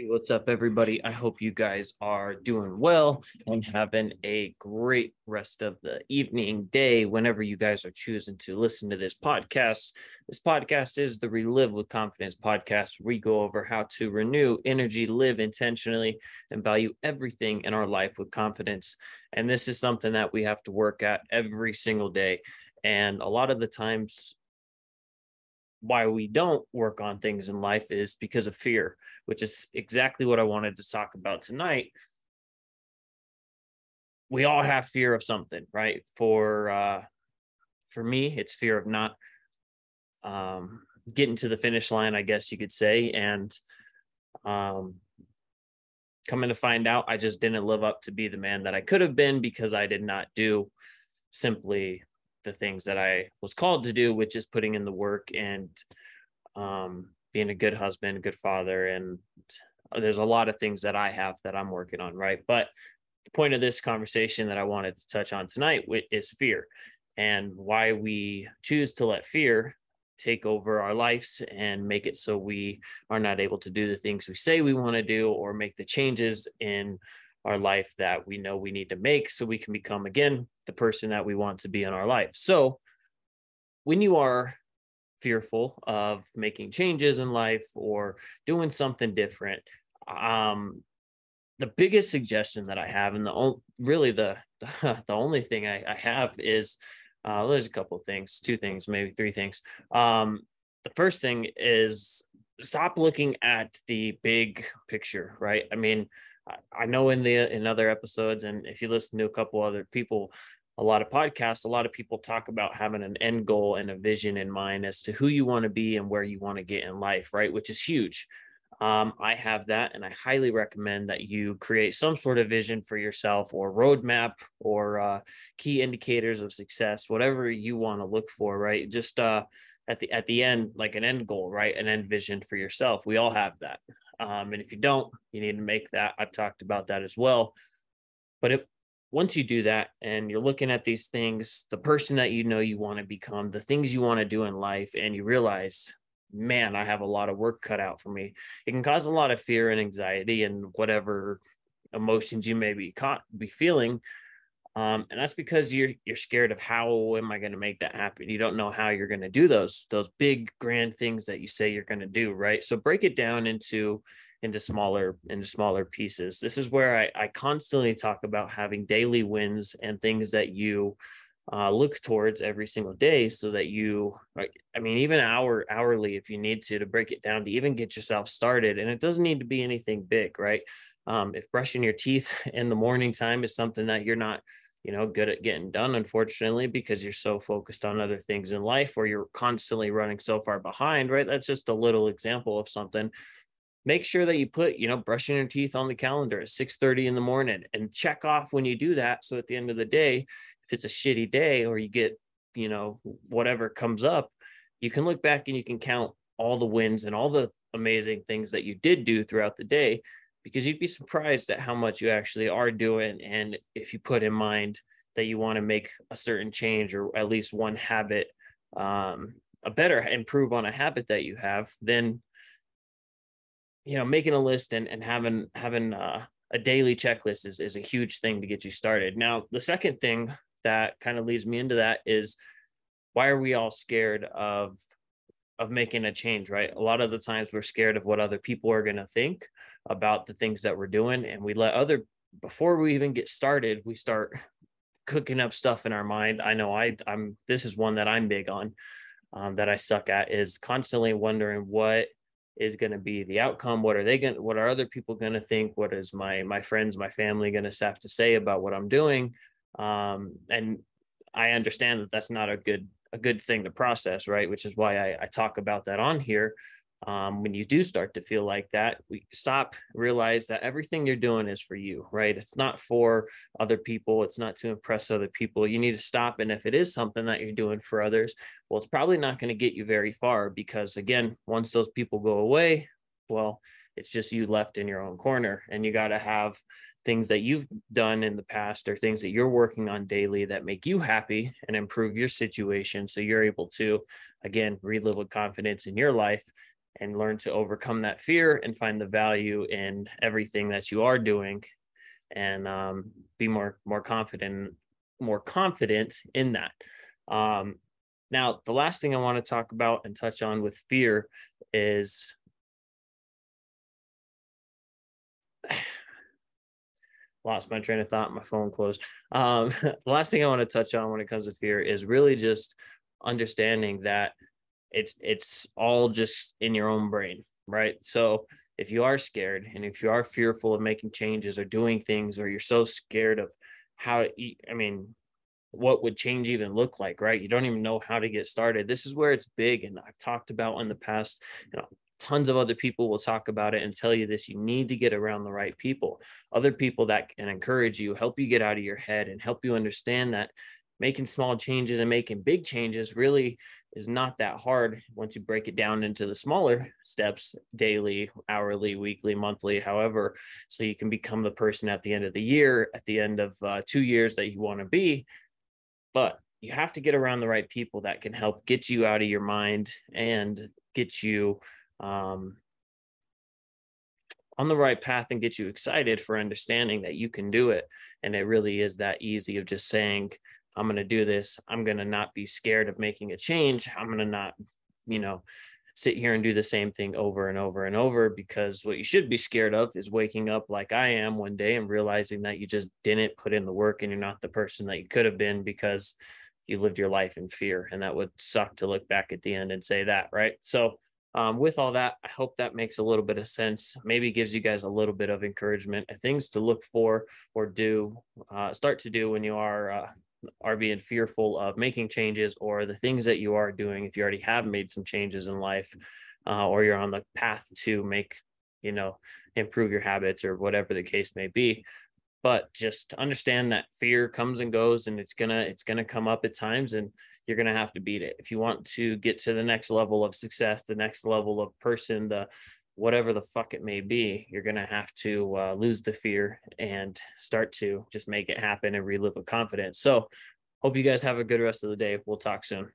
Hey, what's up, everybody? I hope you guys are doing well and having a great rest of the evening, day, whenever you guys are choosing to listen to this podcast. This podcast is the Relive with Confidence podcast. We go over how to renew energy, live intentionally, and value everything in our life with confidence. And this is something that we have to work at every single day. And a lot of the times, why we don't work on things in life is because of fear, which is exactly what I wanted to talk about tonight. We all have fear of something, right? For uh for me, it's fear of not um getting to the finish line, I guess you could say, and um coming to find out I just didn't live up to be the man that I could have been because I did not do simply the things that I was called to do, which is putting in the work and um, being a good husband, good father. And there's a lot of things that I have that I'm working on, right? But the point of this conversation that I wanted to touch on tonight is fear and why we choose to let fear take over our lives and make it so we are not able to do the things we say we want to do or make the changes in our life that we know we need to make so we can become again the person that we want to be in our life. So when you are fearful of making changes in life or doing something different, um, the biggest suggestion that I have, and the only, really the the only thing I, I have is uh, there's a couple things, two things, maybe three things. Um, the first thing is stop looking at the big picture, right? I mean, I know in the in other episodes, and if you listen to a couple other people, a lot of podcasts, a lot of people talk about having an end goal and a vision in mind as to who you want to be and where you want to get in life, right? Which is huge. Um, I have that, and I highly recommend that you create some sort of vision for yourself or roadmap or uh, key indicators of success, whatever you want to look for, right? Just uh, at the at the end, like an end goal, right? An end vision for yourself. We all have that. Um, and if you don't, you need to make that. I've talked about that as well. But it, once you do that and you're looking at these things, the person that you know you want to become, the things you want to do in life, and you realize, man, I have a lot of work cut out for me, it can cause a lot of fear and anxiety and whatever emotions you may be caught be feeling. Um, and that's because you're you're scared of how am I going to make that happen? You don't know how you're going to do those those big grand things that you say you're going to do, right? So break it down into into smaller into smaller pieces. This is where I, I constantly talk about having daily wins and things that you uh, look towards every single day so that you i mean even hour hourly if you need to to break it down to even get yourself started. And it doesn't need to be anything big right? Um, if brushing your teeth in the morning time is something that you're not you know good at getting done unfortunately because you're so focused on other things in life or you're constantly running so far behind right? That's just a little example of something make sure that you put you know brushing your teeth on the calendar at 6 30 in the morning and check off when you do that so at the end of the day if it's a shitty day or you get you know whatever comes up you can look back and you can count all the wins and all the amazing things that you did do throughout the day because you'd be surprised at how much you actually are doing. And if you put in mind that you want to make a certain change or at least one habit, um, a better improve on a habit that you have, then you know making a list and, and having having uh, a daily checklist is, is a huge thing to get you started. Now, the second thing that kind of leads me into that is why are we all scared of of making a change, right? A lot of the times we're scared of what other people are going to think about the things that we're doing. And we let other, before we even get started, we start cooking up stuff in our mind. I know I, I'm, this is one that I'm big on, um, that I suck at is constantly wondering what is going to be the outcome. What are they going what are other people going to think? What is my, my friends, my family going to have to say about what I'm doing? Um, and I understand that that's not a good a good thing to process, right? Which is why I, I talk about that on here. Um, when you do start to feel like that, we stop, realize that everything you're doing is for you, right? It's not for other people. It's not to impress other people. You need to stop. And if it is something that you're doing for others, well, it's probably not going to get you very far because, again, once those people go away, well, it's just you left in your own corner and you got to have things that you've done in the past or things that you're working on daily that make you happy and improve your situation so you're able to again relive with confidence in your life and learn to overcome that fear and find the value in everything that you are doing and um, be more more confident more confident in that. Um, now the last thing i want to talk about and touch on with fear is lost my train of thought my phone closed. Um, the last thing i want to touch on when it comes to fear is really just understanding that it's it's all just in your own brain right? So if you are scared and if you are fearful of making changes or doing things or you're so scared of how i mean what would change even look like right? You don't even know how to get started. This is where it's big and i've talked about in the past you know tons of other people will talk about it and tell you this you need to get around the right people. Other people that can encourage you help you get out of your head and help you understand that making small changes and making big changes really is not that hard once you break it down into the smaller steps daily hourly weekly monthly however. So you can become the person at the end of the year at the end of uh, two years that you want to be. But you have to get around the right people that can help get you out of your mind and get you um, on the right path and get you excited for understanding that you can do it. And it really is that easy of just saying I'm going to do this. I'm going to not be scared of making a change. I'm going to not, you know, sit here and do the same thing over and over and over because what you should be scared of is waking up like I am one day and realizing that you just didn't put in the work and you're not the person that you could have been because you lived your life in fear. And that would suck to look back at the end and say that, right? So, um, with all that, I hope that makes a little bit of sense. Maybe gives you guys a little bit of encouragement, and things to look for or do, uh, start to do when you are uh, are being fearful of making changes or the things that you are doing if you already have made some changes in life uh, or you're on the path to make you know improve your habits or whatever the case may be. But just understand that fear comes and goes and it's gonna it's gonna come up at times and you're gonna have to beat it. If you want to get to the next level of success the next level of person the whatever the fuck it may be, you're going to have to uh, lose the fear and start to just make it happen and relive with confidence. So, hope you guys have a good rest of the day. We'll talk soon.